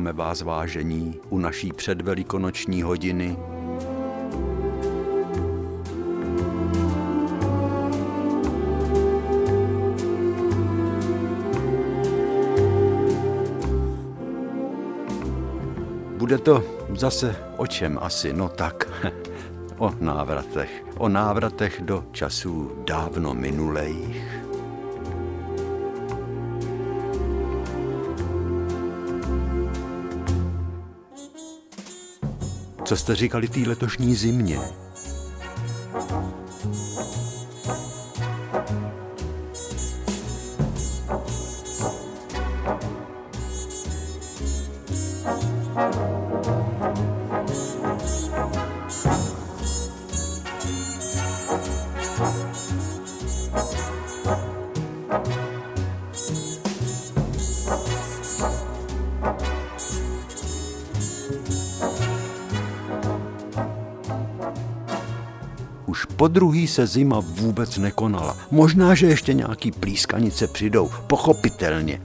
Vítáme vás, vážení, u naší předvelikonoční hodiny. Bude to zase o čem asi, no tak, o návratech, o návratech do časů dávno minulejch. Co jste říkali té letošní zimě? Po druhý se zima vůbec nekonala. Možná, že ještě nějaký plískanice přidou, pochopitelně.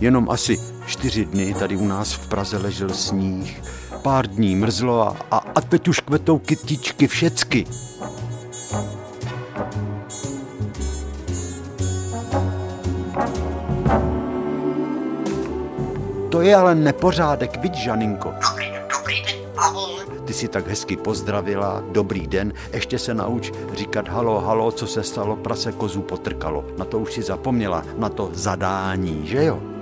Jenom asi čtyři dny tady u nás v Praze ležel sníh. Pár dní mrzlo a, a, a teď už kvetou kytičky všecky. Je ale nepořádek, viď, Žaninko? Dobrý, dobrý den, ahoj. Ty si tak hezky pozdravila, dobrý den, ještě se nauč říkat halo, halo, co se stalo, prase kozu potrkalo. Na to už si zapomněla, na to zadání, že jo?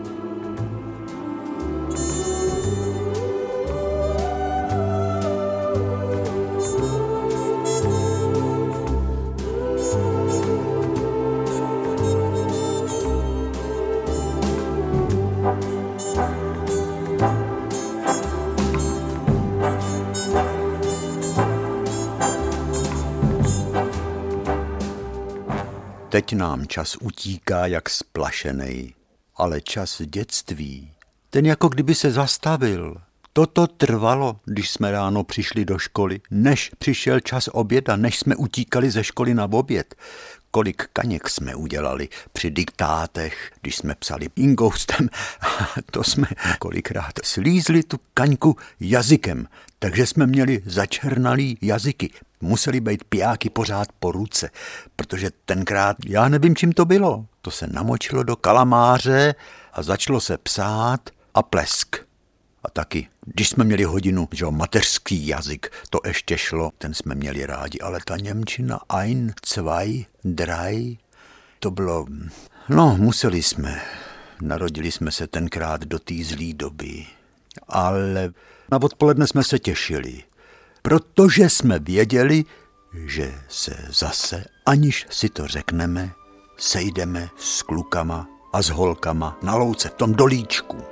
Teď nám čas utíká jak splašenej, ale čas dětství, ten jako kdyby se zastavil. Toto trvalo, když jsme ráno přišli do školy, než přišel čas oběda, než jsme utíkali ze školy na oběd. Kolik kaněk jsme udělali při diktátech, když jsme psali ingoustem, to jsme kolikrát slízli tu kaňku jazykem, takže jsme měli začernalý jazyky, museli být pijáky pořád po ruce, protože tenkrát, já nevím, čím to bylo, to se namočilo do kalamáře a začalo se psát a plesk. A taky, když jsme měli hodinu, že mateřský jazyk, to ještě šlo, ten jsme měli rádi, ale ta Němčina ein, zwei, drei, to bylo, no, museli jsme. Narodili jsme se tenkrát do té zlý doby, ale na odpoledne jsme se těšili protože jsme věděli, že se zase, aniž si to řekneme, sejdeme s klukama a s holkama na louce v tom dolíčku.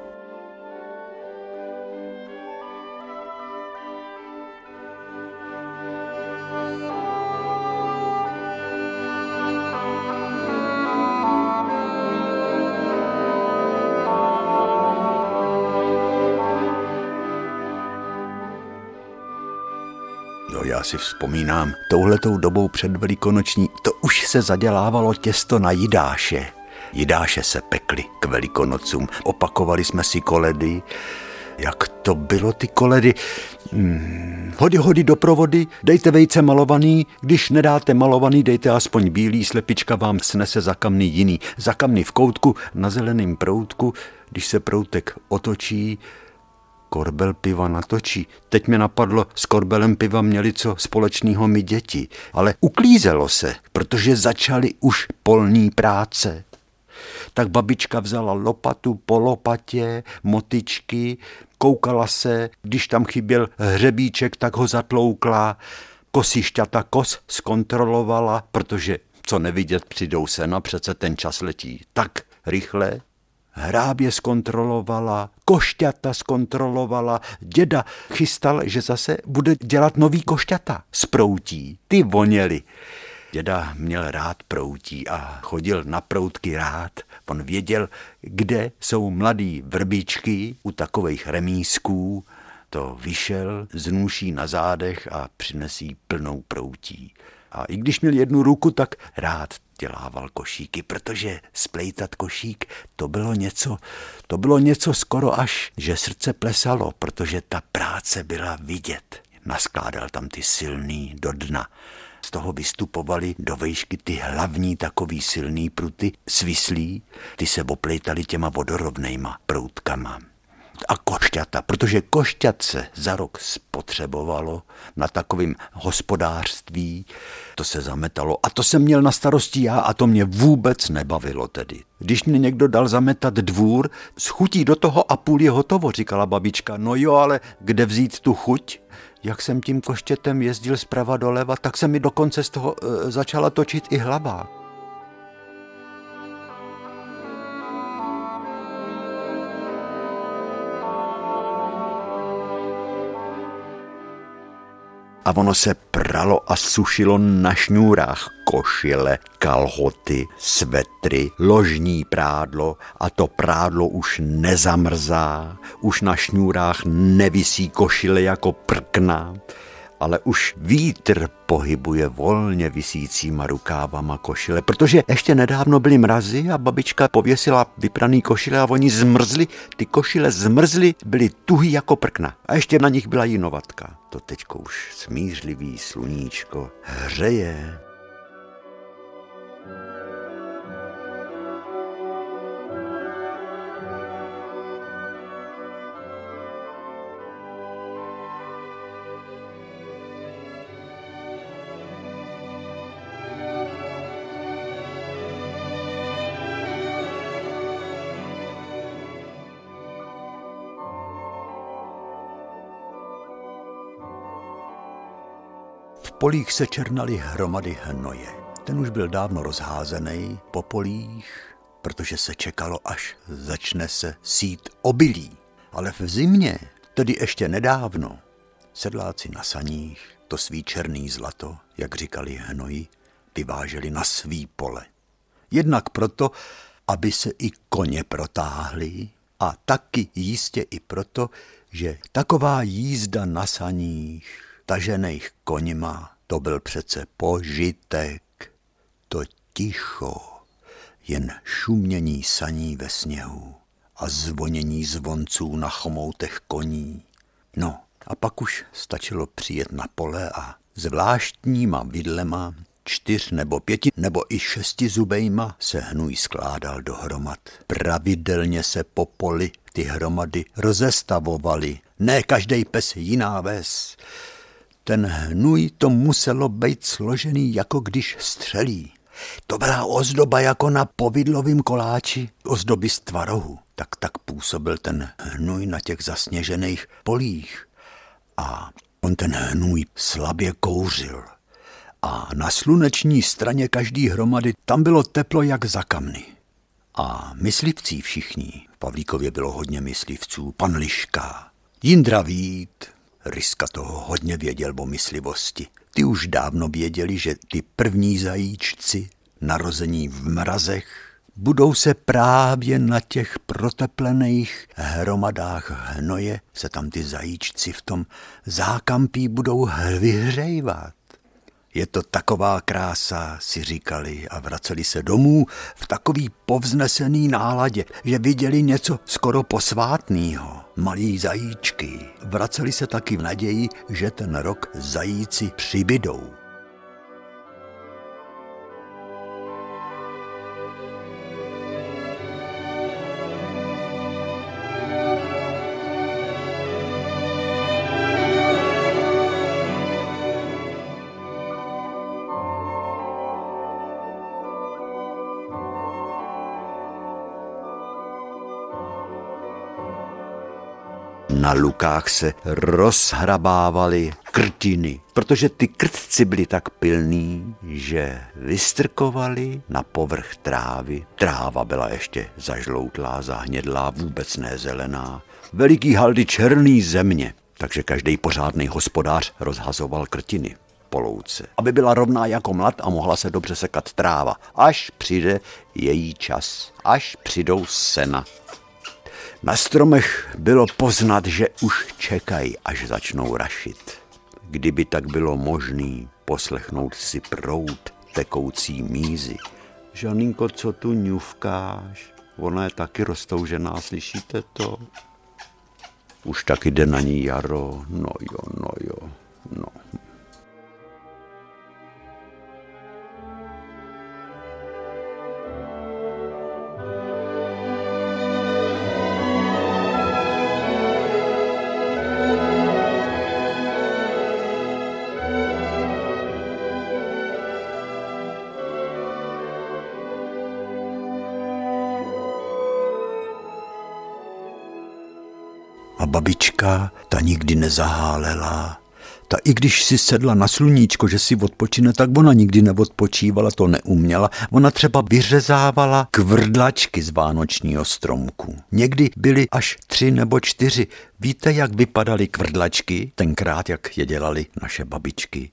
Já si vzpomínám, touhletou dobou před velikonoční, to už se zadělávalo těsto na jidáše. Jidáše se pekly k velikonocům, opakovali jsme si koledy, jak to bylo ty koledy? Hmm, hody, hody do provody, dejte vejce malovaný, když nedáte malovaný, dejte aspoň bílý, slepička vám snese za kamny jiný. Za kamny v koutku, na zeleném proutku, když se proutek otočí, korbel piva natočí. Teď mě napadlo, s korbelem piva měli co společného my děti, ale uklízelo se, protože začaly už polní práce. Tak babička vzala lopatu po lopatě, motičky, koukala se, když tam chyběl hřebíček, tak ho zatloukla, kosišťata kos zkontrolovala, protože co nevidět přijdou se, na přece ten čas letí tak rychle, Hrábě zkontrolovala, košťata zkontrolovala, děda chystal, že zase bude dělat nový košťata z proutí. Ty voněly. Děda měl rád proutí a chodil na proutky rád. On věděl, kde jsou mladý vrbičky u takových remísků. to vyšel z nůší na zádech a přinesí plnou proutí. A i když měl jednu ruku, tak rád dělával košíky, protože splejtat košík, to bylo něco, to bylo něco skoro až, že srdce plesalo, protože ta práce byla vidět. Naskládal tam ty silný do dna. Z toho vystupovaly do vejšky ty hlavní takový silný pruty, svislí, ty se oplejtaly těma vodorovnejma proutkama a košťata, protože košťat se za rok spotřebovalo na takovém hospodářství, to se zametalo a to jsem měl na starosti já a to mě vůbec nebavilo tedy. Když mě někdo dal zametat dvůr, schutí do toho a půl je hotovo, říkala babička. No jo, ale kde vzít tu chuť? Jak jsem tím koštětem jezdil zprava doleva, tak se mi dokonce z toho e, začala točit i hlava. A ono se pralo a sušilo na šňůrách košile, kalhoty, svetry, ložní prádlo. A to prádlo už nezamrzá, už na šňůrách nevisí košile jako prkna, ale už vítr pohybuje volně visícíma rukávama košile, protože ještě nedávno byly mrazy a babička pověsila vypraný košile a oni zmrzli, ty košile zmrzly, byly tuhý jako prkna. A ještě na nich byla jinovatka. To teďko už smířlivý sluníčko hřeje polích se černaly hromady hnoje. Ten už byl dávno rozházený po polích, protože se čekalo, až začne se sít obilí. Ale v zimě, tedy ještě nedávno, sedláci na saních to svý černý zlato, jak říkali hnoji, vyváželi na svý pole. Jednak proto, aby se i koně protáhly a taky jistě i proto, že taková jízda na saních tažených koňma, to byl přece požitek, to ticho, jen šumění saní ve sněhu a zvonění zvonců na chomoutech koní. No, a pak už stačilo přijet na pole a zvláštníma vidlema, čtyř nebo pěti nebo i šesti zubejma se hnůj skládal dohromad. Pravidelně se po poli ty hromady rozestavovaly. Ne každý pes jiná ves. Ten hnůj to muselo být složený, jako když střelí. To byla ozdoba jako na povidlovém koláči, ozdoby z tvarohu. Tak tak působil ten hnůj na těch zasněžených polích. A on ten hnůj slabě kouřil. A na sluneční straně každý hromady tam bylo teplo jak za kamny. A myslivcí všichni, v Pavlíkově bylo hodně myslivců, pan Liška, Jindra Vít, Ryska toho hodně věděl o myslivosti. Ty už dávno věděli, že ty první zajíčci, narození v mrazech, budou se právě na těch proteplených hromadách hnoje, se tam ty zajíčci v tom zákampí budou vyhřejvat. Je to taková krása, si říkali a vraceli se domů v takový povznesený náladě, že viděli něco skoro posvátného. Malí zajíčky vraceli se taky v naději, že ten rok zajíci přibydou. Na lukách se rozhrabávaly krtiny, protože ty krtci byli tak pilní, že vystrkovali na povrch trávy. Tráva byla ještě zažloutlá, zahnědlá, vůbec ne zelená. Veliký haldy černý země, takže každý pořádný hospodář rozhazoval krtiny polouce, aby byla rovná jako mlad a mohla se dobře sekat tráva, až přijde její čas, až přijdou sena Na stromech bylo poznat, že už čekají, až začnou rašit. Kdyby tak bylo možný poslechnout si prout tekoucí mízy. Žaninko, co tu ňuvkáš? Ona je taky roztoužená, slyšíte to? Už taky jde na ní jaro, no jo, no jo, no. Babička, ta nikdy nezahálela. Ta i když si sedla na sluníčko, že si odpočine, tak ona nikdy neodpočívala, to neuměla. Ona třeba vyřezávala kvrdlačky z vánočního stromku. Někdy byly až tři nebo čtyři. Víte, jak vypadaly kvrdlačky? Tenkrát, jak je dělali naše babičky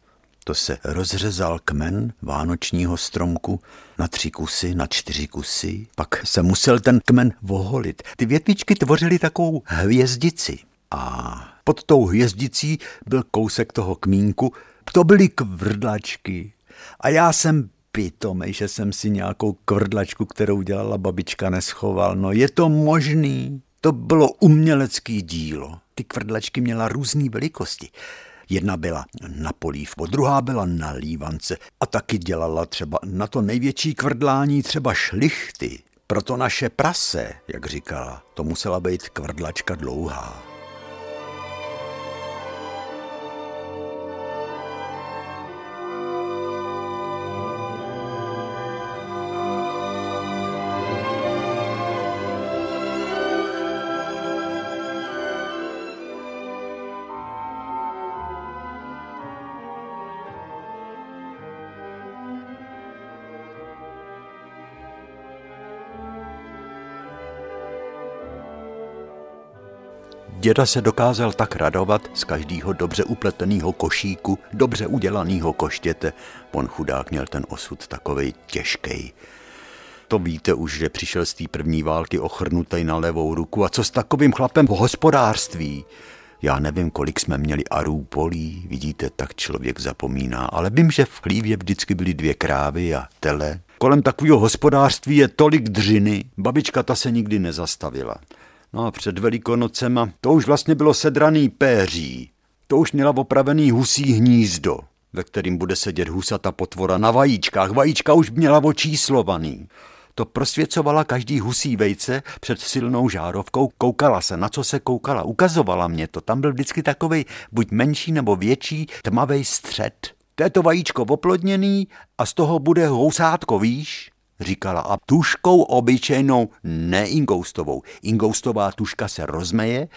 to se rozřezal kmen vánočního stromku na tři kusy, na čtyři kusy. Pak se musel ten kmen voholit. Ty větvičky tvořily takovou hvězdici. A pod tou hvězdicí byl kousek toho kmínku. To byly kvrdlačky. A já jsem pitomej, že jsem si nějakou kvrdlačku, kterou dělala babička, neschoval. No je to možný. To bylo umělecký dílo. Ty kvrdlačky měla různé velikosti. Jedna byla na polívku, druhá byla na lívance a taky dělala třeba na to největší kvrdlání třeba šlichty. Proto naše prase, jak říkala, to musela být kvrdlačka dlouhá. Děda se dokázal tak radovat z každého dobře upleteného košíku, dobře udělaného koštěte. On chudák měl ten osud takovej těžký. To víte už, že přišel z té první války ochrnutý na levou ruku a co s takovým chlapem v hospodářství? Já nevím, kolik jsme měli arů polí, vidíte, tak člověk zapomíná, ale vím, že v chlívě vždycky byly dvě krávy a tele. Kolem takového hospodářství je tolik dřiny, babička ta se nikdy nezastavila. No a před velikonocema to už vlastně bylo sedraný péří. To už měla opravený husí hnízdo, ve kterým bude sedět husata potvora na vajíčkách. Vajíčka už měla očíslovaný. To prosvěcovala každý husí vejce před silnou žárovkou. Koukala se, na co se koukala, ukazovala mě to. Tam byl vždycky takový buď menší nebo větší tmavý střed. To je to vajíčko oplodněný a z toho bude housátko, víš? Říkala a tuškou obyčejnou, ne ingoustovou. Ingoustová tuška se rozmeje,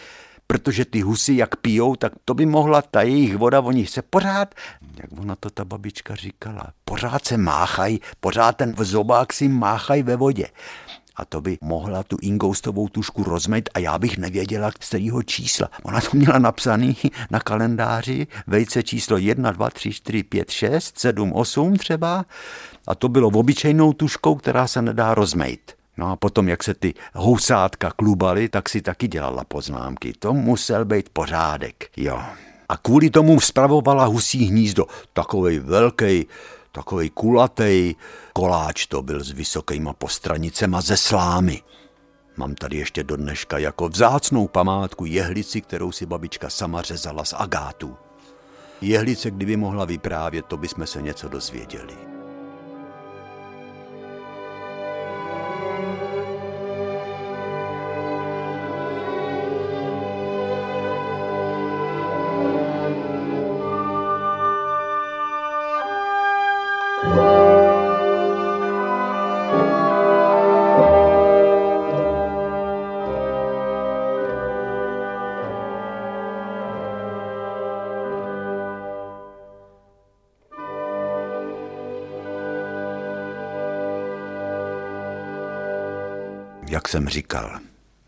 protože ty husy jak pijou, tak to by mohla ta jejich voda, oni se pořád, jak ona to ta babička říkala, pořád se máchají, pořád ten zobák si máchají ve vodě. A to by mohla tu ingoustovou tušku rozmejt a já bych nevěděla, z kterého čísla. Ona to měla napsaný na kalendáři, vejce číslo 1, 2, 3, 4, 5, 6, 7, 8 třeba. A to bylo obyčejnou tuškou, která se nedá rozmejt. No a potom, jak se ty housátka klubaly, tak si taky dělala poznámky. To musel být pořádek, jo. A kvůli tomu spravovala husí hnízdo, takovej velký, takovej kulatý koláč to byl s vysokýma postranicema ze slámy. Mám tady ještě do dneška jako vzácnou památku jehlici, kterou si babička sama řezala z agátu. Jehlice, kdyby mohla vyprávět, to bychom se něco dozvěděli. Říkal,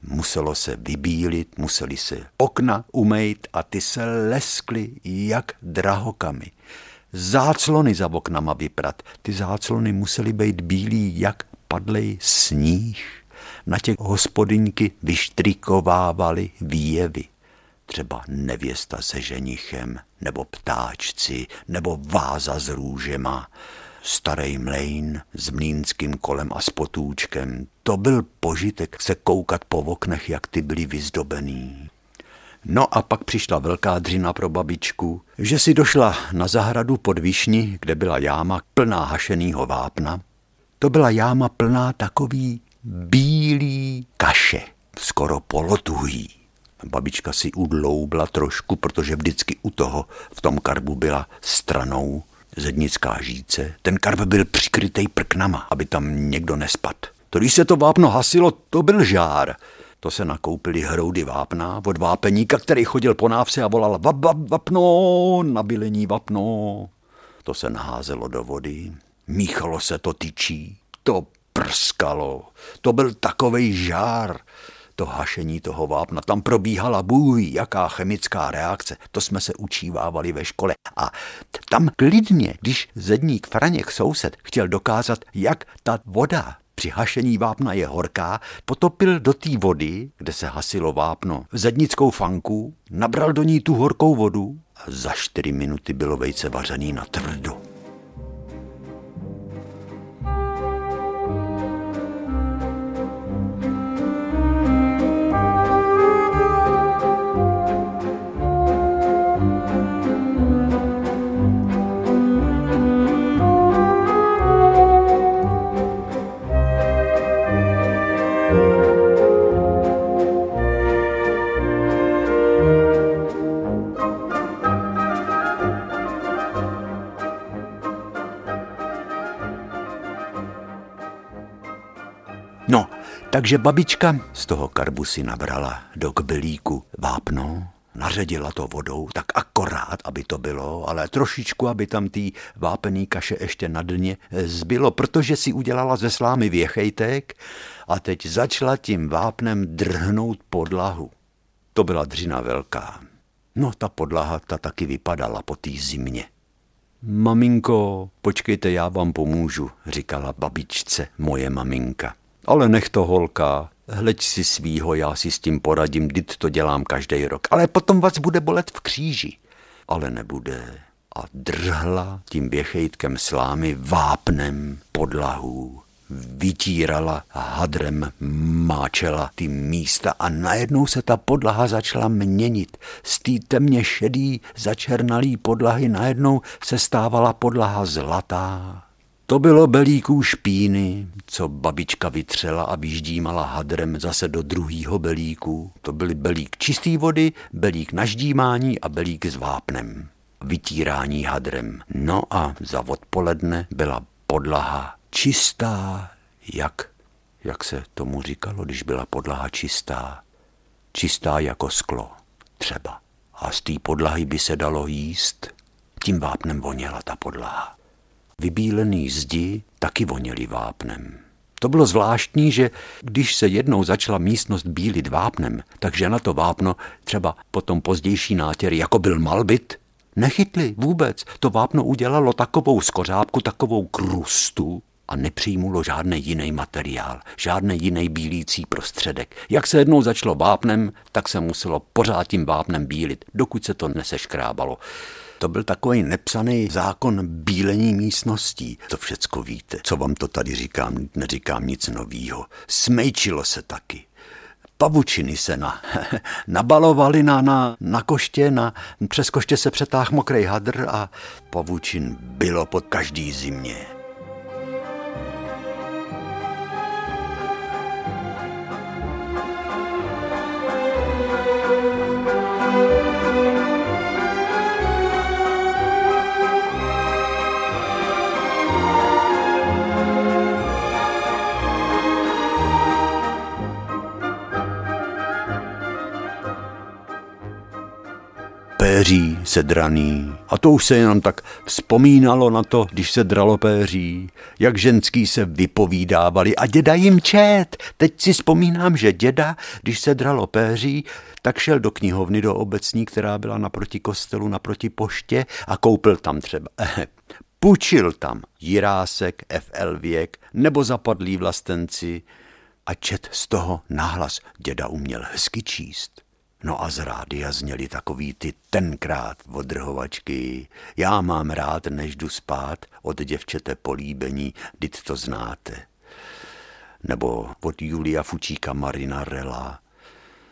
muselo se vybílit, museli se okna umejt a ty se leskly jak drahokamy. Záclony za oknama vyprat, ty záclony musely být bílí jak padlej sníh. na těch hospodyňky vyštrikovávali výjevy. Třeba nevěsta se ženichem, nebo ptáčci, nebo váza s růžema, starý mlejn s mlínským kolem a s potůčkem. To byl požitek se koukat po oknech, jak ty byly vyzdobený. No a pak přišla velká dřina pro babičku, že si došla na zahradu pod Višni, kde byla jáma plná hašenýho vápna. To byla jáma plná takový bílý kaše, skoro polotuhý. Babička si udloubla trošku, protože vždycky u toho v tom karbu byla stranou zednická žíce. Ten karb byl přikrytej prknama, aby tam někdo nespad. To, když se to vápno hasilo, to byl žár. To se nakoupili hroudy vápna od vápeníka, který chodil po návse a volal vap, vap, vapno, nabílení vapno. To se naházelo do vody, míchalo se to tyčí, to prskalo, to byl takovej žár, to hašení toho vápna. Tam probíhala bůh, jaká chemická reakce. To jsme se učívávali ve škole. A tam klidně, když zedník Franěk soused chtěl dokázat, jak ta voda při hašení vápna je horká, potopil do té vody, kde se hasilo vápno, zednickou fanku, nabral do ní tu horkou vodu a za čtyři minuty bylo vejce vařený na tvrdo. Takže babička z toho karbu si nabrala do kbelíku vápno, naředila to vodou, tak akorát, aby to bylo, ale trošičku, aby tam tý vápený kaše ještě na dně zbylo, protože si udělala ze slámy věchejtek a teď začala tím vápnem drhnout podlahu. To byla dřina velká. No, ta podlaha ta taky vypadala po té zimě. Maminko, počkejte, já vám pomůžu, říkala babičce moje maminka. Ale nech to holka, hleď si svýho, já si s tím poradím, dit to dělám každý rok. Ale potom vás bude bolet v kříži. Ale nebude. A drhla tím běchejtkem slámy vápnem podlahu. Vytírala hadrem, máčela ty místa a najednou se ta podlaha začala měnit. Z té temně šedý, začernalý podlahy najednou se stávala podlaha zlatá, to bylo belíků špíny, co babička vytřela a vyždímala hadrem zase do druhýho belíku. To byly belík čistý vody, belík na ždímání a belík s vápnem. Vytírání hadrem. No a za odpoledne byla podlaha čistá, jak, jak se tomu říkalo, když byla podlaha čistá. Čistá jako sklo, třeba. A z té podlahy by se dalo jíst. Tím vápnem voněla ta podlaha vybílený zdi taky voněly vápnem. To bylo zvláštní, že když se jednou začala místnost bílit vápnem, takže na to vápno třeba potom pozdější nátěr, jako byl malbit, nechytli vůbec. To vápno udělalo takovou skořápku, takovou krustu, a nepřijmulo žádný jiný materiál, žádný jiný bílící prostředek. Jak se jednou začalo vápnem, tak se muselo pořád tím vápnem bílit, dokud se to neseškrábalo. To byl takový nepsaný zákon bílení místností. To všecko víte. Co vám to tady říkám, neříkám nic novýho. Smejčilo se taky pavučiny se na, nabalovaly na, na, na koště, na, přes koště se přetáh mokrý hadr a pavučin bylo pod každý zimě. Sedraný. A to už se jenom tak vzpomínalo na to, když se dralo péří, jak ženský se vypovídávali a děda jim čet. Teď si vzpomínám, že děda, když se dralo péří, tak šel do knihovny do obecní, která byla naproti kostelu, naproti poště a koupil tam třeba, eh, půjčil tam Jirásek, FL věk nebo zapadlý vlastenci, a čet z toho nahlas. Děda uměl hezky číst. No a z rádia zněly takový ty tenkrát odrhovačky. Já mám rád, než jdu spát, od děvčete políbení, dit to znáte. Nebo od Julia Fučíka Marinarella.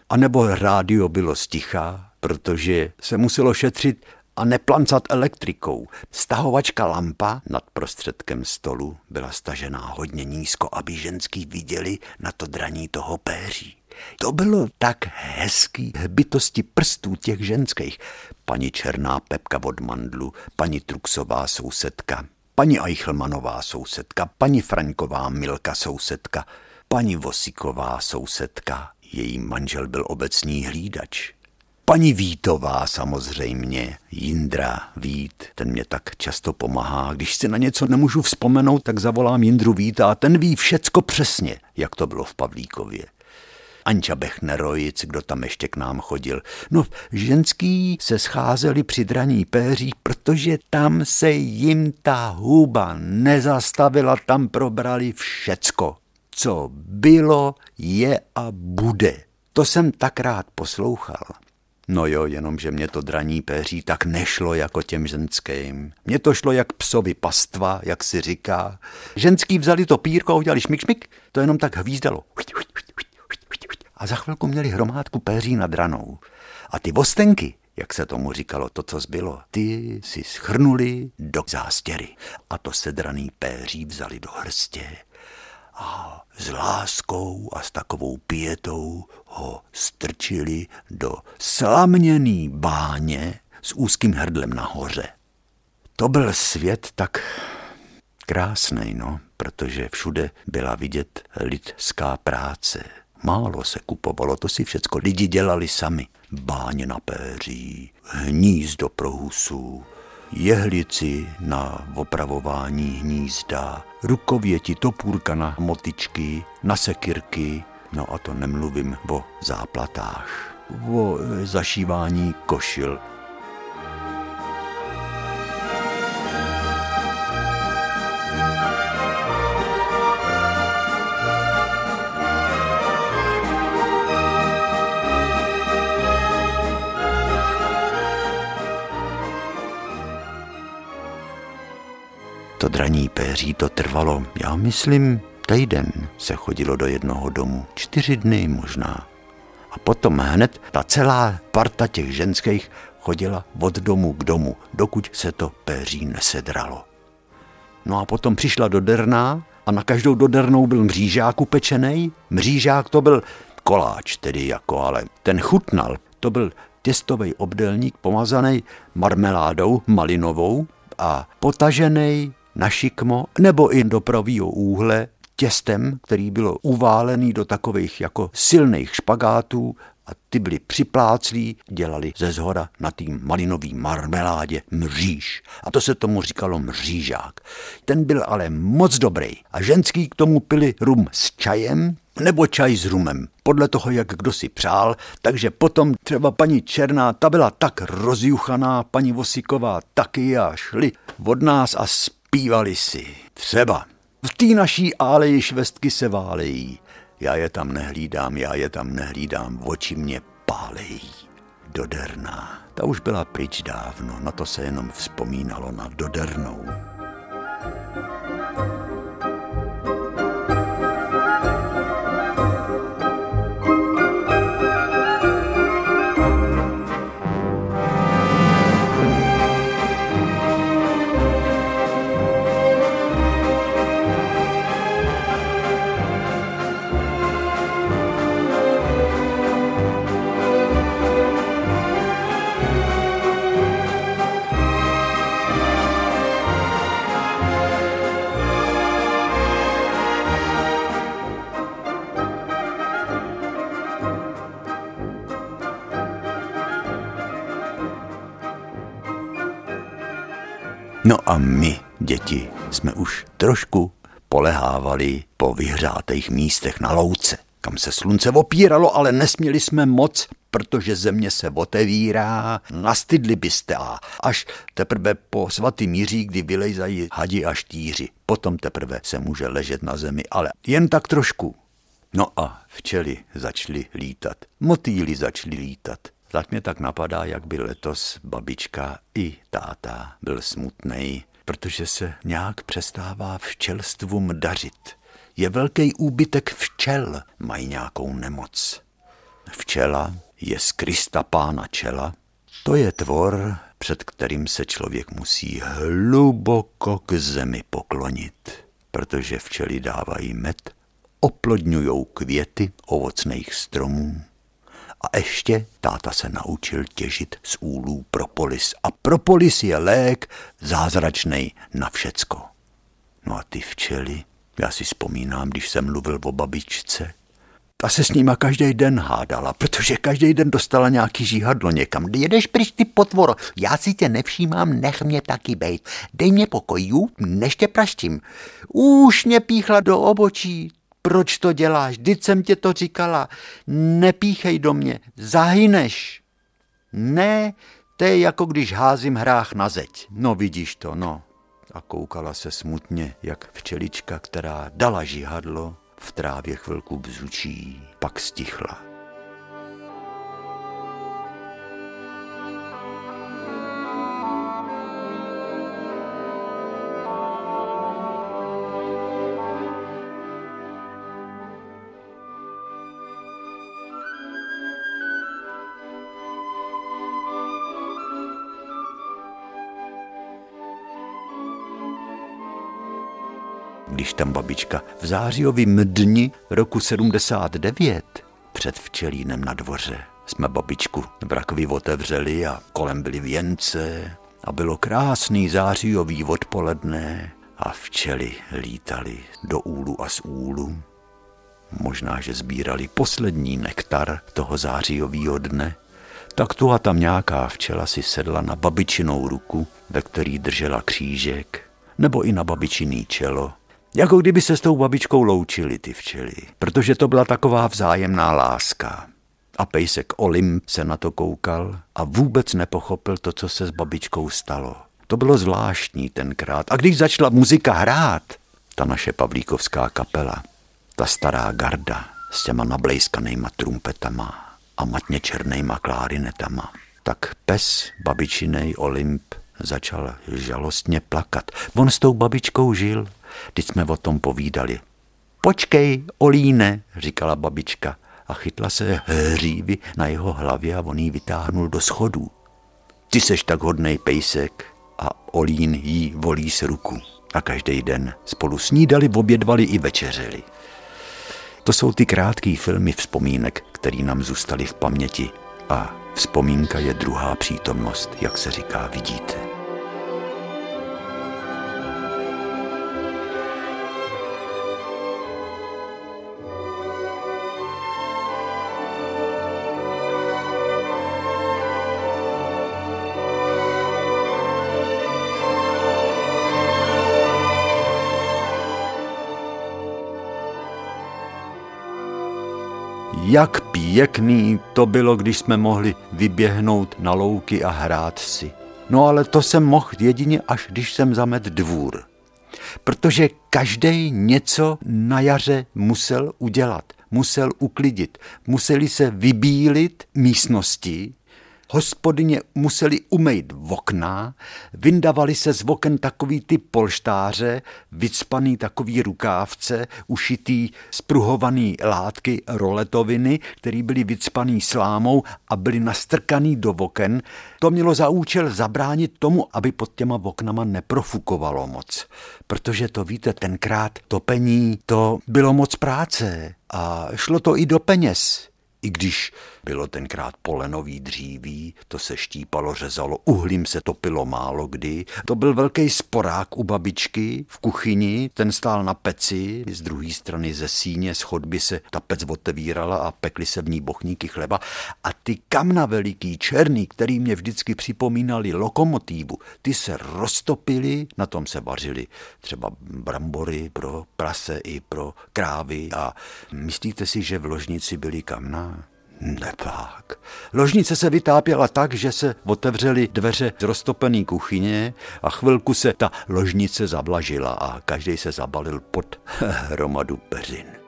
A nebo rádio bylo sticha, protože se muselo šetřit a neplancat elektrikou. Stahovačka lampa nad prostředkem stolu byla stažená hodně nízko, aby ženský viděli na to draní toho péří. To bylo tak hezký bytosti prstů těch ženských. Paní Černá Pepka od Mandlu, paní Truxová sousedka, paní Eichelmanová sousedka, paní Fraňková Milka sousedka, paní Vosiková sousedka, její manžel byl obecní hlídač. Paní Vítová samozřejmě, Jindra Vít, ten mě tak často pomáhá. Když si na něco nemůžu vzpomenout, tak zavolám Jindru Víta a ten ví všecko přesně, jak to bylo v Pavlíkově. Anča Bechnerojic, kdo tam ještě k nám chodil. No, ženský se scházeli při draní péří, protože tam se jim ta huba nezastavila, tam probrali všecko. Co bylo, je a bude. To jsem tak rád poslouchal. No jo, jenomže mě to draní péří tak nešlo jako těm ženským. Mně to šlo jak psovi pastva, jak si říká. Ženský vzali to pírko a udělali šmik, šmik, to jenom tak hvízdalo. A za chvilku měli hromádku péří nad ranou. A ty vostenky, jak se tomu říkalo, to, co zbylo, ty si schrnuli do zástěry. A to sedraný péří vzali do hrstě a s láskou a s takovou pětou ho strčili do slaměný báně s úzkým hrdlem nahoře. To byl svět tak krásný, no, protože všude byla vidět lidská práce. Málo se kupovalo, to si všecko lidi dělali sami. Báně na péří, hnízdo pro husů, jehlici na opravování hnízda, rukověti, topůrka na motičky, na sekirky, no a to nemluvím o záplatách, o zašívání košil, draní péří to trvalo, já myslím, týden se chodilo do jednoho domu, čtyři dny možná. A potom hned ta celá parta těch ženských chodila od domu k domu, dokud se to péří nesedralo. No a potom přišla do Derná a na každou dodernou byl mřížák upečený. Mřížák to byl koláč tedy jako, ale ten chutnal. To byl těstový obdelník pomazaný marmeládou malinovou a potažený na šikmo nebo i do pravýho úhle těstem, který bylo uválený do takových jako silných špagátů a ty byly připláclí, dělali ze zhora na tým malinový marmeládě mříž. A to se tomu říkalo mřížák. Ten byl ale moc dobrý a ženský k tomu pili rum s čajem nebo čaj s rumem, podle toho, jak kdo si přál, takže potom třeba paní Černá, ta byla tak rozjuchaná, paní Vosiková taky a šli od nás a zpívali si. Třeba v té naší áleji švestky se válejí. Já je tam nehlídám, já je tam nehlídám, oči mě pálejí. Doderná, ta už byla pryč dávno, na to se jenom vzpomínalo na dodernou. No a my, děti, jsme už trošku polehávali po vyhřátých místech na louce, kam se slunce opíralo, ale nesměli jsme moc, protože země se otevírá, nastydli byste a až teprve po svatý míří, kdy vylejzají hadi a štíři. Potom teprve se může ležet na zemi, ale jen tak trošku. No a včely začaly lítat, motýly začaly lítat. Tak mě tak napadá, jak by letos babička i táta byl smutný, protože se nějak přestává včelstvům dařit. Je velký úbytek včel, mají nějakou nemoc. Včela je z Krista pána čela, to je tvor, před kterým se člověk musí hluboko k zemi poklonit, protože včely dávají med, oplodňují květy ovocných stromů. A ještě táta se naučil těžit z úlů propolis. A propolis je lék zázračný na všecko. No a ty včely, já si vzpomínám, když jsem mluvil o babičce, ta se s nima každý den hádala, protože každý den dostala nějaký žíhadlo někam. Jedeš pryč ty potvoro, já si tě nevšímám, nech mě taky bejt. Dej mě pokoju, než tě praštím. Už mě píchla do obočí, proč to děláš? Vždyť jsem tě to říkala. Nepíchej do mě, zahyneš. Ne, to je jako když házím hrách na zeď. No vidíš to, no. A koukala se smutně, jak včelička, která dala žihadlo, v trávě chvilku bzučí, pak stichla. Tam babička v zářijovým dni roku 79 před včelínem na dvoře. Jsme babičku v rakvi otevřeli a kolem byly věnce a bylo krásný zářijový odpoledne a včely lítali do úlu a z úlu. Možná, že sbírali poslední nektar toho zářijového dne, tak tu a tam nějaká včela si sedla na babičinou ruku, ve který držela křížek, nebo i na babičiný čelo jako kdyby se s tou babičkou loučili ty včely, protože to byla taková vzájemná láska. A pejsek Olim se na to koukal a vůbec nepochopil to, co se s babičkou stalo. To bylo zvláštní tenkrát. A když začala muzika hrát, ta naše pavlíkovská kapela, ta stará garda s těma nablejskanýma trumpetama a matně černýma klárinetama, tak pes babičinej Olymp začal žalostně plakat. On s tou babičkou žil, Teď jsme o tom povídali. Počkej, Olíne, říkala babička a chytla se hřívy na jeho hlavě a on ji vytáhnul do schodů. Ty seš tak hodnej pejsek a Olín jí volí s ruku. A každý den spolu snídali, obědvali i večeřeli. To jsou ty krátké filmy vzpomínek, které nám zůstaly v paměti. A vzpomínka je druhá přítomnost, jak se říká, vidíte. Jak pěkný to bylo, když jsme mohli vyběhnout na louky a hrát si. No ale to jsem mohl jedině, až když jsem zamet dvůr. Protože každý něco na jaře musel udělat, musel uklidit, museli se vybílit místnosti, Hospodyně museli umejt okna, vyndavali se z oken takový ty polštáře, vycpaný takový rukávce, ušitý spruhovaný látky roletoviny, který byly vycpaný slámou a byly nastrkaný do oken. To mělo za účel zabránit tomu, aby pod těma oknama neprofukovalo moc. Protože to víte, tenkrát topení, to bylo moc práce a šlo to i do peněz. I když bylo tenkrát polenový dříví, to se štípalo, řezalo, uhlím se topilo málo kdy. To byl velký sporák u babičky v kuchyni, ten stál na peci, z druhé strany ze síně, z chodby se ta pec otevírala a pekly se v ní bochníky chleba. A ty kamna veliký, černý, který mě vždycky připomínali lokomotívu, ty se roztopily, na tom se vařily třeba brambory pro prase i pro krávy a myslíte si, že v ložnici byly kamna? Nepak. Ložnice se vytápěla tak, že se otevřely dveře z roztopený kuchyně a chvilku se ta ložnice zablažila a každý se zabalil pod hromadu peřin.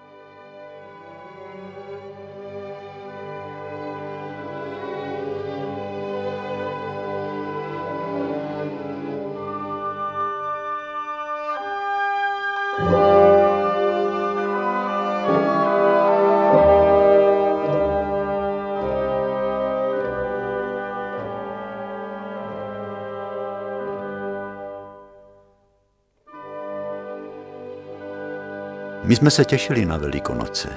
My jsme se těšili na Velikonoce.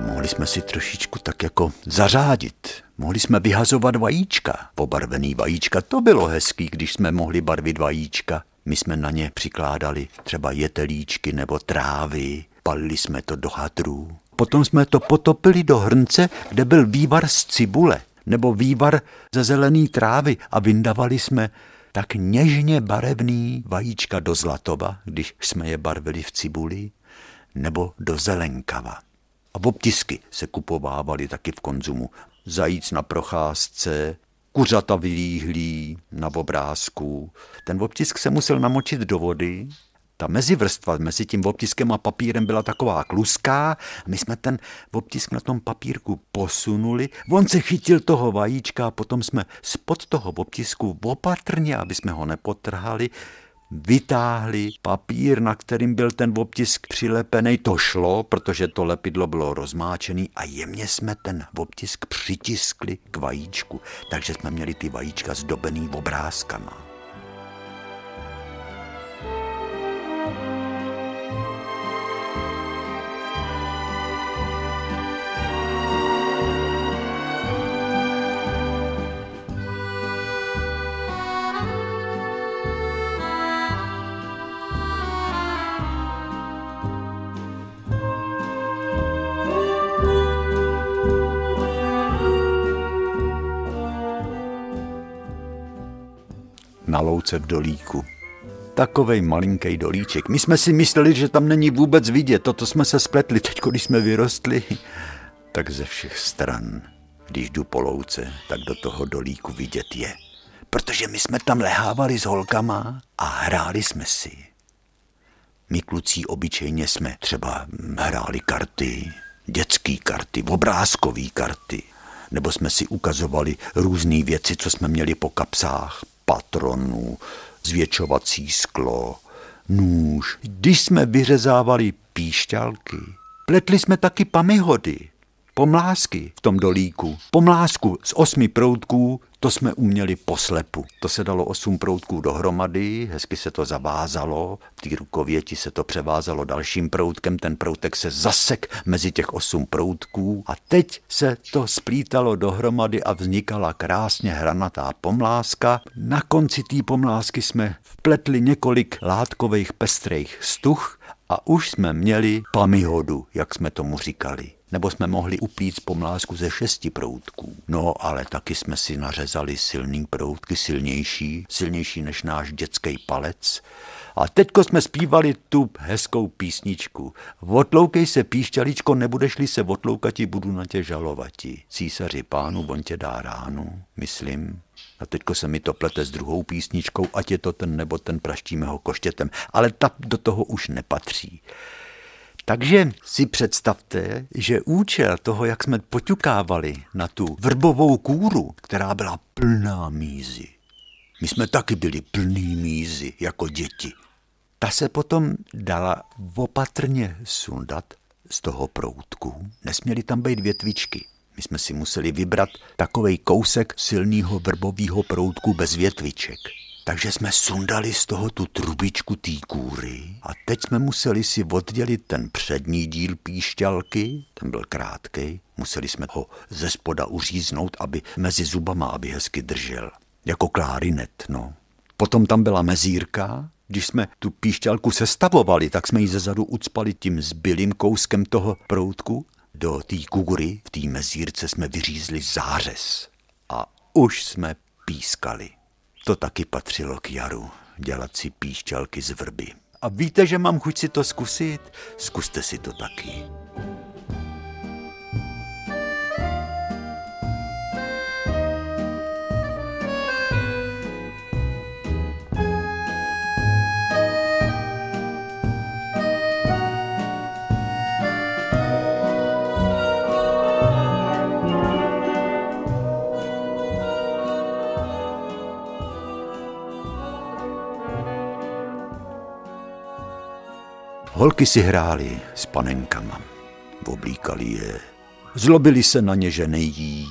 Mohli jsme si trošičku tak jako zařádit. Mohli jsme vyhazovat vajíčka. Pobarvený vajíčka, to bylo hezký, když jsme mohli barvit vajíčka. My jsme na ně přikládali třeba jetelíčky nebo trávy, palili jsme to do hadrů. Potom jsme to potopili do hrnce, kde byl vývar z cibule nebo vývar ze zelený trávy a vyndavali jsme tak něžně barevný vajíčka do zlatova, když jsme je barvili v cibuli, nebo do zelenkava. A obtisky se kupovávaly taky v konzumu. Zajíc na procházce, kuřata vylíhlí na obrázku. Ten obtisk se musel namočit do vody ta mezivrstva mezi tím obtiskem a papírem byla taková kluská. My jsme ten obtisk na tom papírku posunuli. On se chytil toho vajíčka a potom jsme spod toho obtisku opatrně, aby jsme ho nepotrhali, vytáhli papír, na kterým byl ten obtisk přilepený. To šlo, protože to lepidlo bylo rozmáčený a jemně jsme ten obtisk přitiskli k vajíčku. Takže jsme měli ty vajíčka zdobený obrázkama. Na louce v dolíku. Takovej malinký dolíček. My jsme si mysleli, že tam není vůbec vidět. Toto jsme se spletli teď, když jsme vyrostli. Tak ze všech stran, když jdu po louce, tak do toho dolíku vidět je. Protože my jsme tam lehávali s holkama a hráli jsme si. My kluci obyčejně jsme třeba hráli karty, dětské karty, obrázkové karty, nebo jsme si ukazovali různé věci, co jsme měli po kapsách, patronů, zvětšovací sklo, nůž. Když jsme vyřezávali píšťalky, pletli jsme taky pamihody, pomlásky v tom dolíku. Pomlásku z osmi proutků to jsme uměli poslepu. To se dalo osm proutků dohromady, hezky se to zavázalo, v té rukověti se to převázalo dalším proutkem, ten proutek se zasek mezi těch osm proutků a teď se to splítalo dohromady a vznikala krásně hranatá pomláska. Na konci té pomlásky jsme vpletli několik látkových pestrých stuch a už jsme měli pamihodu, jak jsme tomu říkali nebo jsme mohli upít pomlásku ze šesti proutků. No, ale taky jsme si nařezali silný proutky, silnější, silnější než náš dětský palec. A teďko jsme zpívali tu hezkou písničku. Otloukej se, píšťaličko, nebudeš-li se otloukati, budu na tě žalovati. Císaři pánu, on tě dá ránu, myslím. A teďko se mi to plete s druhou písničkou, ať je to ten nebo ten praštíme ho koštětem. Ale ta do toho už nepatří. Takže si představte, že účel toho, jak jsme poťukávali na tu vrbovou kůru, která byla plná mízy. My jsme taky byli plný mízy jako děti. Ta se potom dala opatrně sundat z toho proutku. Nesměly tam být větvičky. My jsme si museli vybrat takový kousek silného vrbového proutku bez větviček. Takže jsme sundali z toho tu trubičku té kůry a teď jsme museli si oddělit ten přední díl píšťalky, ten byl krátký, museli jsme ho ze spoda uříznout, aby mezi zubama, aby hezky držel. Jako klárinet, no. Potom tam byla mezírka, když jsme tu píšťalku sestavovali, tak jsme ji zezadu ucpali tím zbylým kouskem toho proutku. Do té kugury v té mezírce jsme vyřízli zářez a už jsme pískali. To taky patřilo k jaru, dělat si píšťalky z vrby. A víte, že mám chuť si to zkusit? Zkuste si to taky. Holky si hrály s panenkama, oblíkali je, zlobili se na ně, že nejí,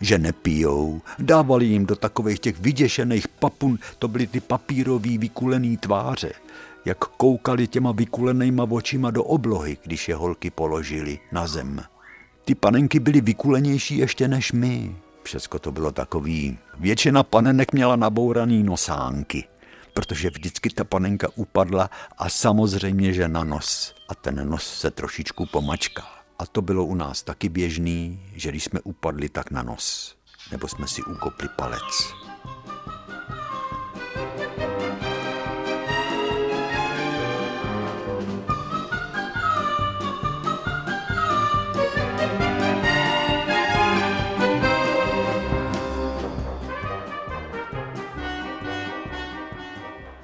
že nepijou, dávali jim do takových těch vyděšených papun, to byly ty papírový vykulený tváře, jak koukali těma vykulenýma očima do oblohy, když je holky položili na zem. Ty panenky byly vykulenější ještě než my. Všecko to bylo takový. Většina panenek měla nabouraný nosánky, protože vždycky ta panenka upadla a samozřejmě, že na nos. A ten nos se trošičku pomačká. A to bylo u nás taky běžný, že když jsme upadli, tak na nos. Nebo jsme si ukopli palec.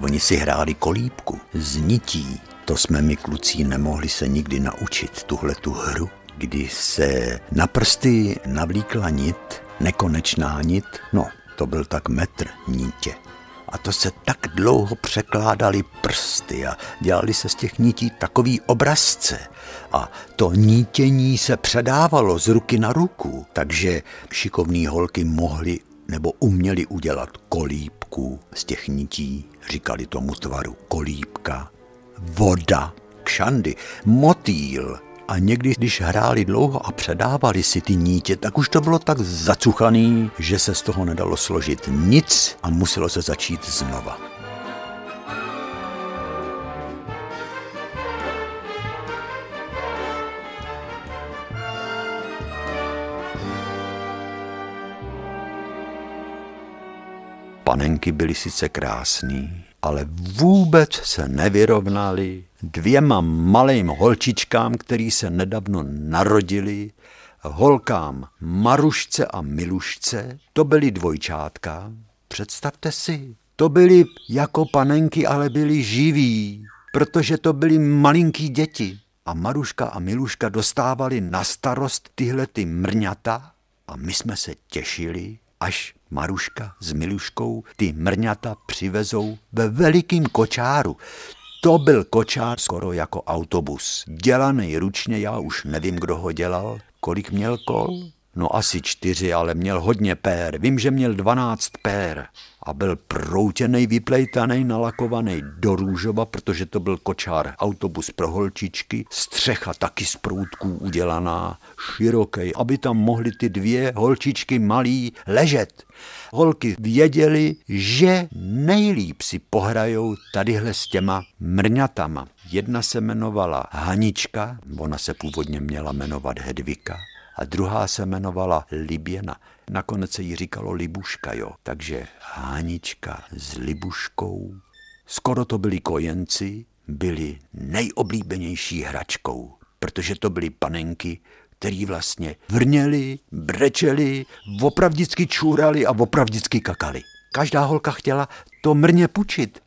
Oni si hráli kolíbku z. To jsme my kluci nemohli se nikdy naučit, tuhle tu hru, kdy se na prsty navlíkla nit, nekonečná nit, no to byl tak metr nítě. A to se tak dlouho překládali prsty a dělali se z těch nití takový obrazce. A to nítění se předávalo z ruky na ruku, takže šikovní holky mohly nebo uměli udělat kolíbku z těch nití, říkali tomu tvaru kolíbka, voda, kšandy, motýl. A někdy, když hráli dlouho a předávali si ty nítě, tak už to bylo tak zacuchaný, že se z toho nedalo složit nic a muselo se začít znova. Panenky byly sice krásný, ale vůbec se nevyrovnali dvěma malým holčičkám, který se nedávno narodili, holkám Marušce a Milušce, to byly dvojčátka. Představte si, to byly jako panenky, ale byly živí, protože to byly malinký děti. A Maruška a Miluška dostávali na starost tyhle ty mrňata a my jsme se těšili, až Maruška s Miluškou ty mrňata přivezou ve velikým kočáru. To byl kočár skoro jako autobus. Dělaný ručně, já už nevím, kdo ho dělal. Kolik měl kol? No asi čtyři, ale měl hodně pér. Vím, že měl dvanáct pér a byl proutěnej, vyplejtaný, nalakovaný do růžova, protože to byl kočár, autobus pro holčičky, střecha taky z proutků udělaná, široký, aby tam mohly ty dvě holčičky malý ležet. Holky věděli, že nejlíp si pohrajou tadyhle s těma mrňatama. Jedna se jmenovala Hanička, ona se původně měla jmenovat Hedvika, a druhá se jmenovala Liběna. Nakonec se jí říkalo Libuška, jo. Takže Hánička s Libuškou, skoro to byli kojenci, byli nejoblíbenější hračkou, protože to byly panenky, který vlastně vrněli, brečeli, opravdicky čůrali a opravdicky kakali. Každá holka chtěla to mrně pučit.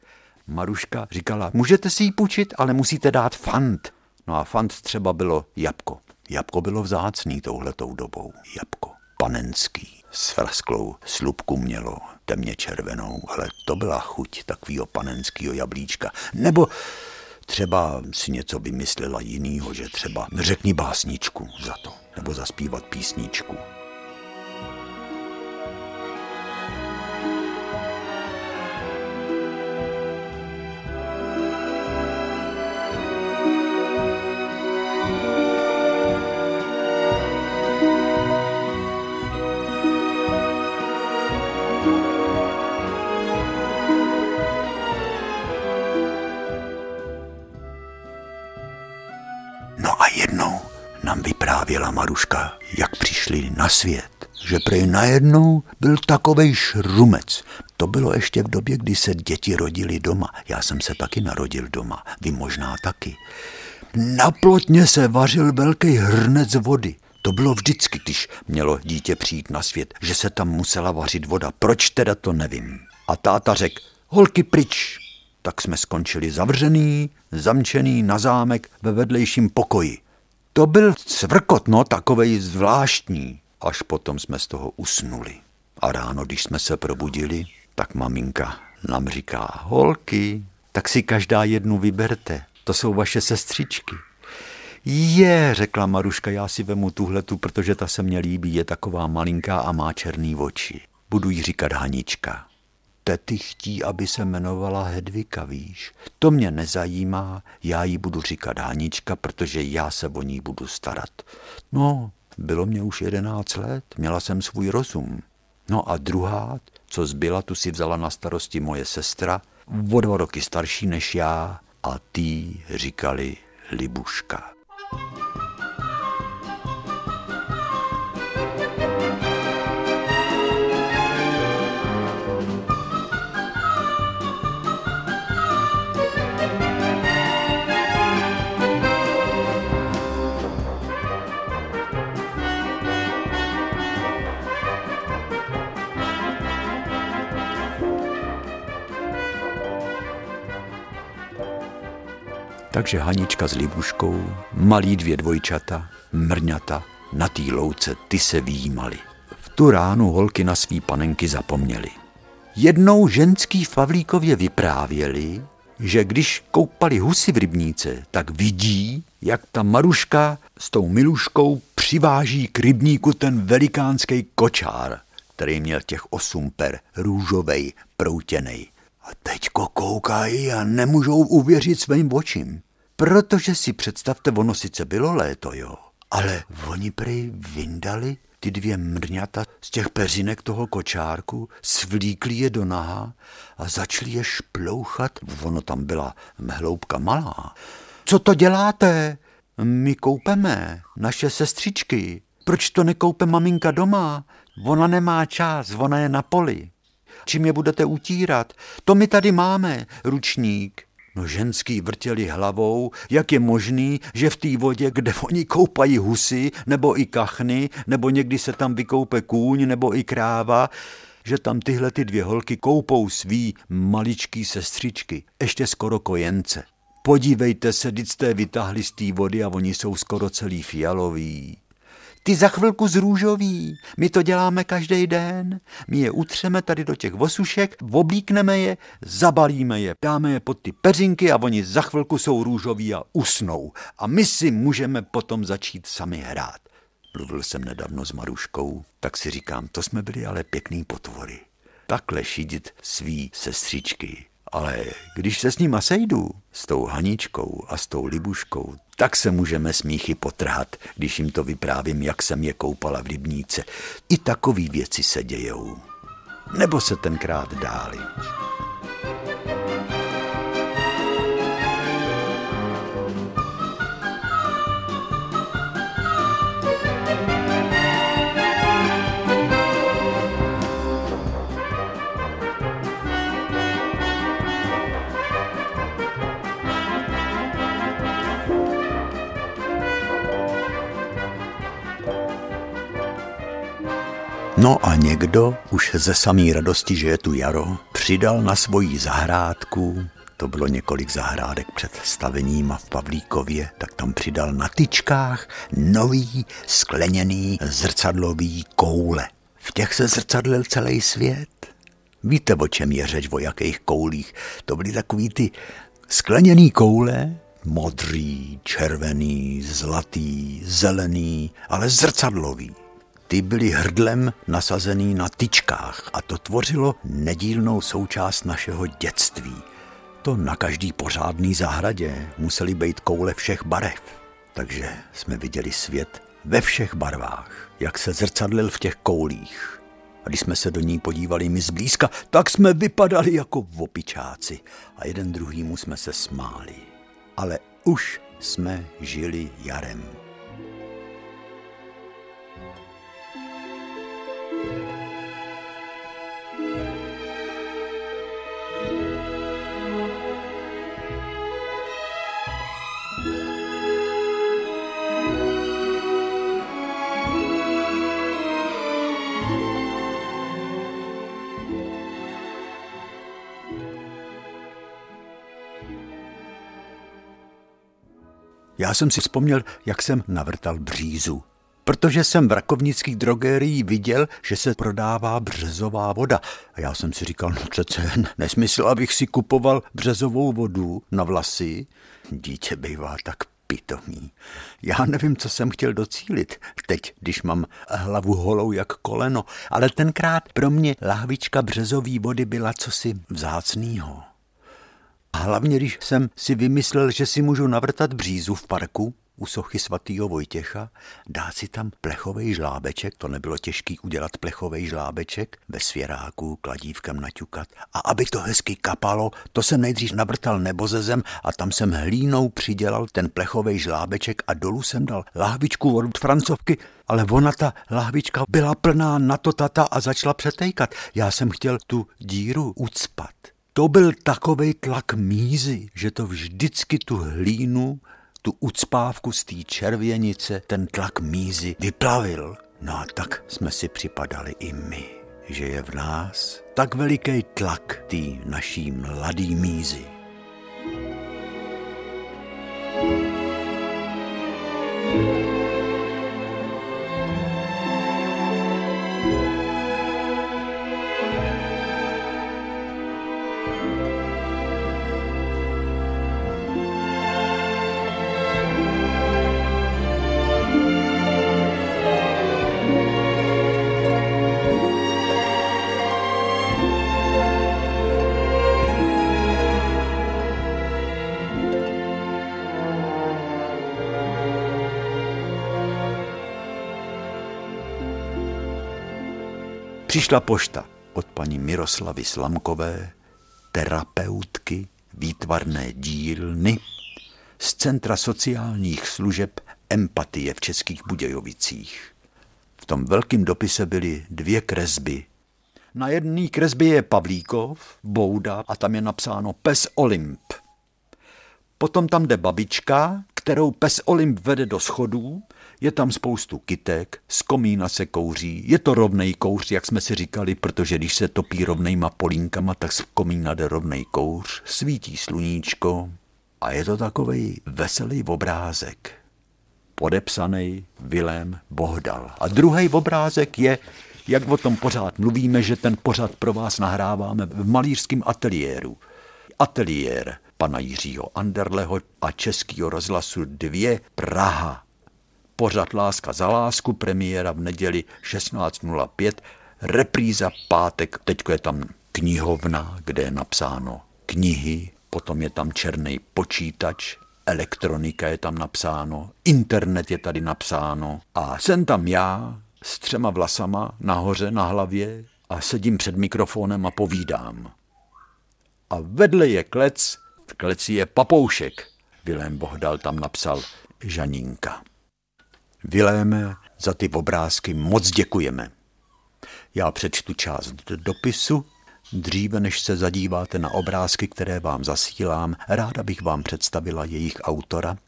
Maruška říkala, můžete si ji pučit, ale musíte dát fant. No a fant třeba bylo jabko. Jabko bylo vzácný touhletou dobou. Jabko panenský s frasklou slupku mělo temně červenou, ale to byla chuť takového panenského jablíčka. Nebo třeba si něco vymyslela jinýho, že třeba řekni básničku za to, nebo zaspívat písničku. Maruška, jak přišli na svět, že prej najednou byl takovej šrumec. To bylo ještě v době, kdy se děti rodili doma. Já jsem se taky narodil doma, vy možná taky. Na plotně se vařil velký hrnec vody. To bylo vždycky, když mělo dítě přijít na svět, že se tam musela vařit voda. Proč teda to nevím. A táta řekl, holky pryč. Tak jsme skončili zavřený, zamčený na zámek ve vedlejším pokoji. To byl cvrkot, no, takovej zvláštní. Až potom jsme z toho usnuli. A ráno, když jsme se probudili, tak maminka nám říká, holky, tak si každá jednu vyberte. To jsou vaše sestřičky. Je, řekla Maruška, já si vemu tuhletu, protože ta se mně líbí, je taková malinká a má černý oči. Budu jí říkat Hanička. Tety chtí, aby se jmenovala Hedvika, víš. To mě nezajímá, já jí budu říkat Hanička, protože já se o ní budu starat. No, bylo mě už jedenáct let, měla jsem svůj rozum. No a druhá, co zbyla, tu si vzala na starosti moje sestra, o dva roky starší než já, a tý říkali Libuška. Takže Hanička s Libuškou, malí dvě dvojčata, mrňata, na té louce ty se výjímali. V tu ránu holky na svý panenky zapomněli. Jednou ženský v Pavlíkově vyprávěli, že když koupali husy v rybníce, tak vidí, jak ta Maruška s tou Miluškou přiváží k rybníku ten velikánský kočár, který měl těch osm per, růžovej, proutěnej. A teďko koukají a nemůžou uvěřit svým očím. Protože si představte, ono sice bylo léto, jo, ale oni prej vyndali ty dvě mrňata z těch peřinek toho kočárku, svlíkli je do naha a začali je šplouchat. Ono tam byla mhloubka malá. Co to děláte? My koupeme naše sestřičky. Proč to nekoupe maminka doma? Ona nemá čas, ona je na poli. Čím je budete utírat? To my tady máme, ručník. No ženský vrtěli hlavou, jak je možný, že v té vodě, kde oni koupají husy, nebo i kachny, nebo někdy se tam vykoupe kůň, nebo i kráva, že tam tyhle ty dvě holky koupou svý maličký sestřičky, ještě skoro kojence. Podívejte se, teď jste vytáhli z té vody a oni jsou skoro celý fialový. Ty za chvilku z růžový. My to děláme každý den. My je utřeme tady do těch vosušek, oblíkneme je, zabalíme je, dáme je pod ty peřinky a oni za chvilku jsou růžoví a usnou. A my si můžeme potom začít sami hrát. Mluvil jsem nedávno s Maruškou, tak si říkám, to jsme byli ale pěkný potvory. Takhle šídit svý sestřičky. Ale když se s nima sejdu, s tou Haničkou a s tou Libuškou, tak se můžeme smíchy potrhat, když jim to vyprávím, jak jsem je koupala v rybníce. I takové věci se dějou. Nebo se tenkrát dály. No a někdo už ze samý radosti, že je tu jaro, přidal na svoji zahrádku, to bylo několik zahrádek před stavením a v Pavlíkově, tak tam přidal na tyčkách nový skleněný zrcadlový koule. V těch se zrcadlil celý svět. Víte, o čem je řeč, o jakých koulích? To byly takový ty skleněný koule, modrý, červený, zlatý, zelený, ale zrcadlový. Ty byly hrdlem nasazený na tyčkách a to tvořilo nedílnou součást našeho dětství. To na každý pořádný zahradě museli být koule všech barev. Takže jsme viděli svět ve všech barvách, jak se zrcadlil v těch koulích. A když jsme se do ní podívali my zblízka, tak jsme vypadali jako opičáci a jeden druhýmu jsme se smáli. Ale už jsme žili jarem. Já jsem si vzpomněl, jak jsem navrtal břízu. Protože jsem v rakovnický drogerii viděl, že se prodává březová voda. A já jsem si říkal, no přece nesmysl, abych si kupoval březovou vodu na vlasy. Dítě bývá tak pitomý. Já nevím, co jsem chtěl docílit teď, když mám hlavu holou jak koleno, ale tenkrát pro mě lahvička březový vody byla cosi vzácnýho. A hlavně, když jsem si vymyslel, že si můžu navrtat břízu v parku, u sochy svatýho Vojtěcha, dát si tam plechový žlábeček, to nebylo těžký udělat plechový žlábeček, ve svěráku kladívkem naťukat. A aby to hezky kapalo, to jsem nejdřív navrtal nebozezem a tam jsem hlínou přidělal ten plechový žlábeček a dolů jsem dal lahvičku od francovky, ale ona ta lahvička byla plná na to tata a začala přetejkat. Já jsem chtěl tu díru ucpat. To byl takový tlak mízy, že to vždycky tu hlínu tu ucpávku z té červěnice, ten tlak mízy vyplavil. No a tak jsme si připadali i my, že je v nás tak veliký tlak té naší mladý mízy. Přišla pošta od paní Miroslavy Slamkové, terapeutky výtvarné dílny z Centra sociálních služeb Empatie v Českých Budějovicích. V tom velkém dopise byly dvě kresby. Na jedné kresbě je Pavlíkov, Bouda a tam je napsáno Pes Olymp. Potom tam jde babička, kterou Pes Olymp vede do schodů je tam spoustu kytek, z komína se kouří, je to rovnej kouř, jak jsme si říkali, protože když se topí rovnejma polínkama, tak z komína jde rovnej kouř, svítí sluníčko a je to takový veselý obrázek. Podepsaný Vilém Bohdal. A druhý obrázek je, jak o tom pořád mluvíme, že ten pořád pro vás nahráváme v malířském ateliéru. Ateliér pana Jiřího Anderleho a Českého rozhlasu 2 Praha pořad Láska za lásku, premiéra v neděli 16.05, repríza pátek, teďko je tam knihovna, kde je napsáno knihy, potom je tam černý počítač, elektronika je tam napsáno, internet je tady napsáno a jsem tam já s třema vlasama nahoře na hlavě a sedím před mikrofonem a povídám. A vedle je klec, v kleci je papoušek. Vilém Bohdal tam napsal Žaninka. Viléme, za ty obrázky moc děkujeme. Já přečtu část dopisu. Dříve než se zadíváte na obrázky, které vám zasílám, ráda bych vám představila jejich autora,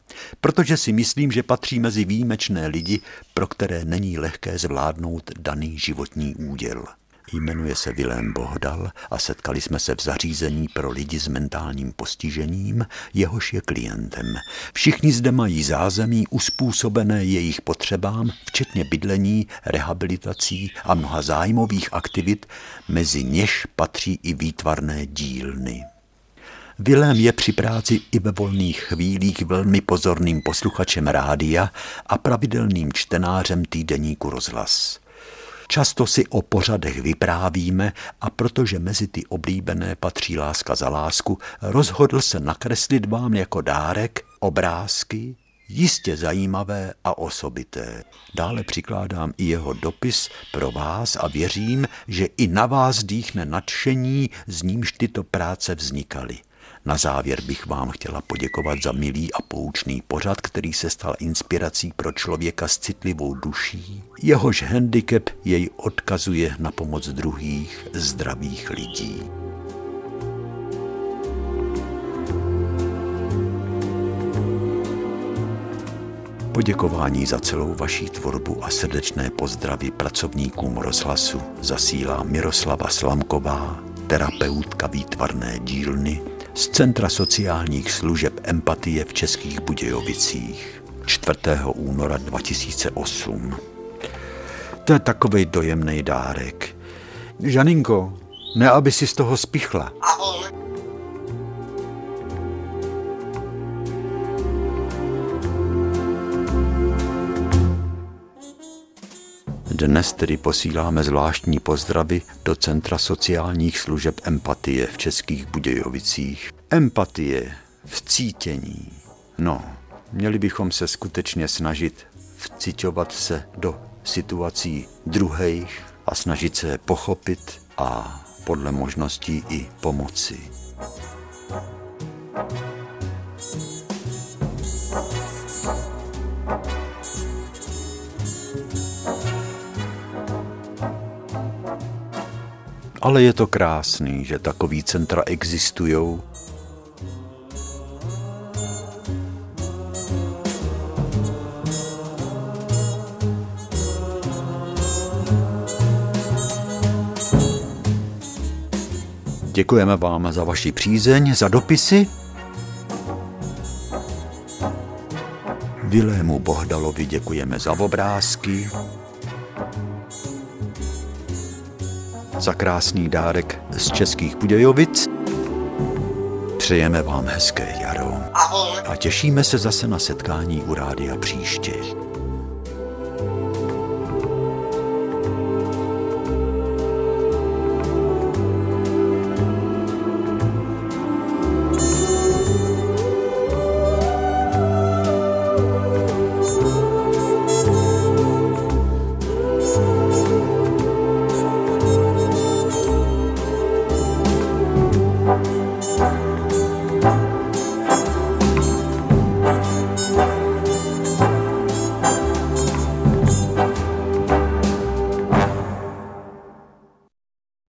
protože si myslím, že patří mezi výjimečné lidi, pro které není lehké zvládnout daný životní úděl. Jmenuje se Vilém Bohdal a setkali jsme se v zařízení pro lidi s mentálním postižením, jehož je klientem. Všichni zde mají zázemí uspůsobené jejich potřebám, včetně bydlení, rehabilitací a mnoha zájmových aktivit, mezi něž patří i výtvarné dílny. Vilém je při práci i ve volných chvílích velmi pozorným posluchačem rádia a pravidelným čtenářem týdeníku rozhlas. Často si o pořadech vyprávíme a protože mezi ty oblíbené patří láska za lásku, rozhodl se nakreslit vám jako dárek obrázky, jistě zajímavé a osobité. Dále přikládám i jeho dopis pro vás a věřím, že i na vás dýchne nadšení, z nímž tyto práce vznikaly. Na závěr bych vám chtěla poděkovat za milý a poučný pořad, který se stal inspirací pro člověka s citlivou duší. Jehož handicap jej odkazuje na pomoc druhých zdravých lidí. Poděkování za celou vaší tvorbu a srdečné pozdravy pracovníkům rozhlasu zasílá Miroslava Slamková, terapeutka výtvarné dílny z Centra sociálních služeb Empatie v Českých Budějovicích 4. února 2008. To je takový dojemný dárek. Žaninko, ne aby si z toho spichla. Ahoj. Dnes tedy posíláme zvláštní pozdravy do Centra sociálních služeb Empatie v Českých Budějovicích. Empatie v cítění. No, měli bychom se skutečně snažit vciťovat se do situací druhých a snažit se je pochopit a podle možností i pomoci. Ale je to krásný, že takový centra existují. Děkujeme vám za vaši přízeň, za dopisy. Vilému Bohdalovi děkujeme za obrázky. Za krásný dárek z Českých Budějovic. Přejeme vám hezké jaro Ahoj. a těšíme se zase na setkání u rádia příště.